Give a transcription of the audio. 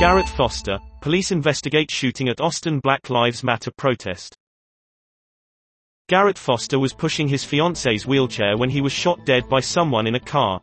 Garrett Foster, police investigate shooting at Austin Black Lives Matter protest. Garrett Foster was pushing his fiance's wheelchair when he was shot dead by someone in a car.